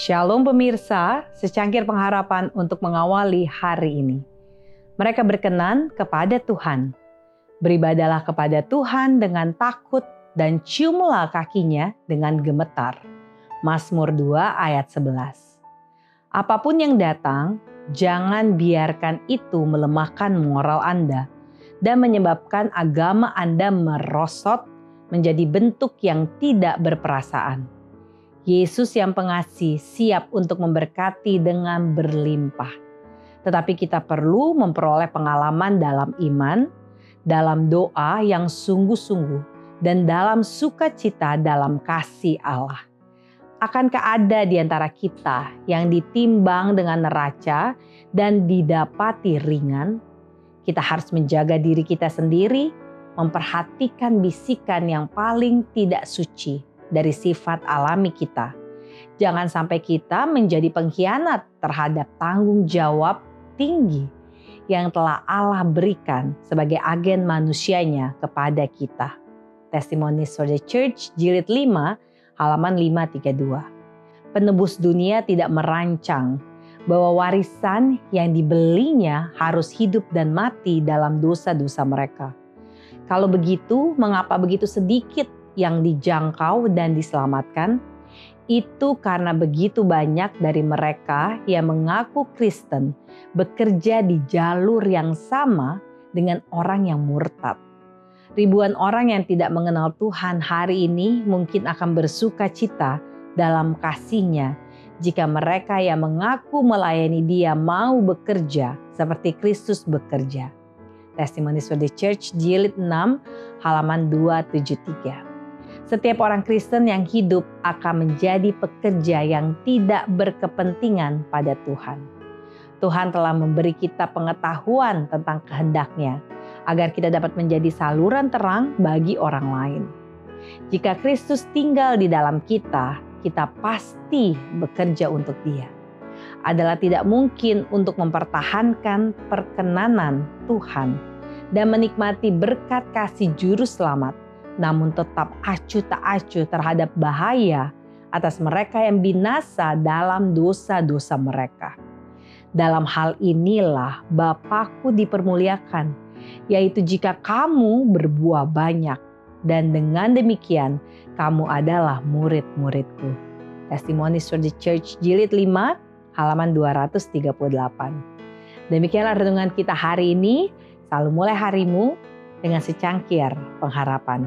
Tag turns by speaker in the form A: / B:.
A: Shalom pemirsa, secangkir pengharapan untuk mengawali hari ini. Mereka berkenan kepada Tuhan. Beribadalah kepada Tuhan dengan takut dan ciumlah kakinya dengan gemetar. Mazmur 2 ayat 11. Apa pun yang datang, jangan biarkan itu melemahkan moral Anda dan menyebabkan agama Anda merosot menjadi bentuk yang tidak berperasaan Yesus yang pengasih siap untuk memberkati dengan berlimpah. Tetapi kita perlu memperoleh pengalaman dalam iman, dalam doa yang sungguh-sungguh, dan dalam sukacita dalam kasih Allah. Akankah ada di antara kita yang ditimbang dengan neraca dan didapati ringan? Kita harus menjaga diri kita sendiri, memperhatikan bisikan yang paling tidak suci, dari sifat alami kita. Jangan sampai kita menjadi pengkhianat terhadap tanggung jawab tinggi yang telah Allah berikan sebagai agen manusianya kepada kita. Testimonies for the Church jilid 5 halaman 532. Penebus dunia tidak merancang bahwa warisan yang dibelinya harus hidup dan mati dalam dosa-dosa mereka. Kalau begitu, mengapa begitu sedikit yang dijangkau dan diselamatkan itu karena begitu banyak dari mereka yang mengaku Kristen bekerja di jalur yang sama dengan orang yang murtad. Ribuan orang yang tidak mengenal Tuhan hari ini mungkin akan bersuka cita dalam kasihnya jika mereka yang mengaku melayani dia mau bekerja seperti Kristus bekerja. Testimonies for the Church jilid 6 halaman 273. Setiap orang Kristen yang hidup akan menjadi pekerja yang tidak berkepentingan pada Tuhan. Tuhan telah memberi kita pengetahuan tentang kehendaknya agar kita dapat menjadi saluran terang bagi orang lain. Jika Kristus tinggal di dalam kita, kita pasti bekerja untuk Dia. Adalah tidak mungkin untuk mempertahankan perkenanan Tuhan dan menikmati berkat kasih juru selamat namun tetap acuh tak acuh terhadap bahaya atas mereka yang binasa dalam dosa-dosa mereka. Dalam hal inilah Bapakku dipermuliakan, yaitu jika kamu berbuah banyak, dan dengan demikian kamu adalah murid-muridku. Testimonies for the Church jilid 5 halaman 238. Demikianlah renungan kita hari ini. Selalu mulai harimu dengan secangkir pengharapan.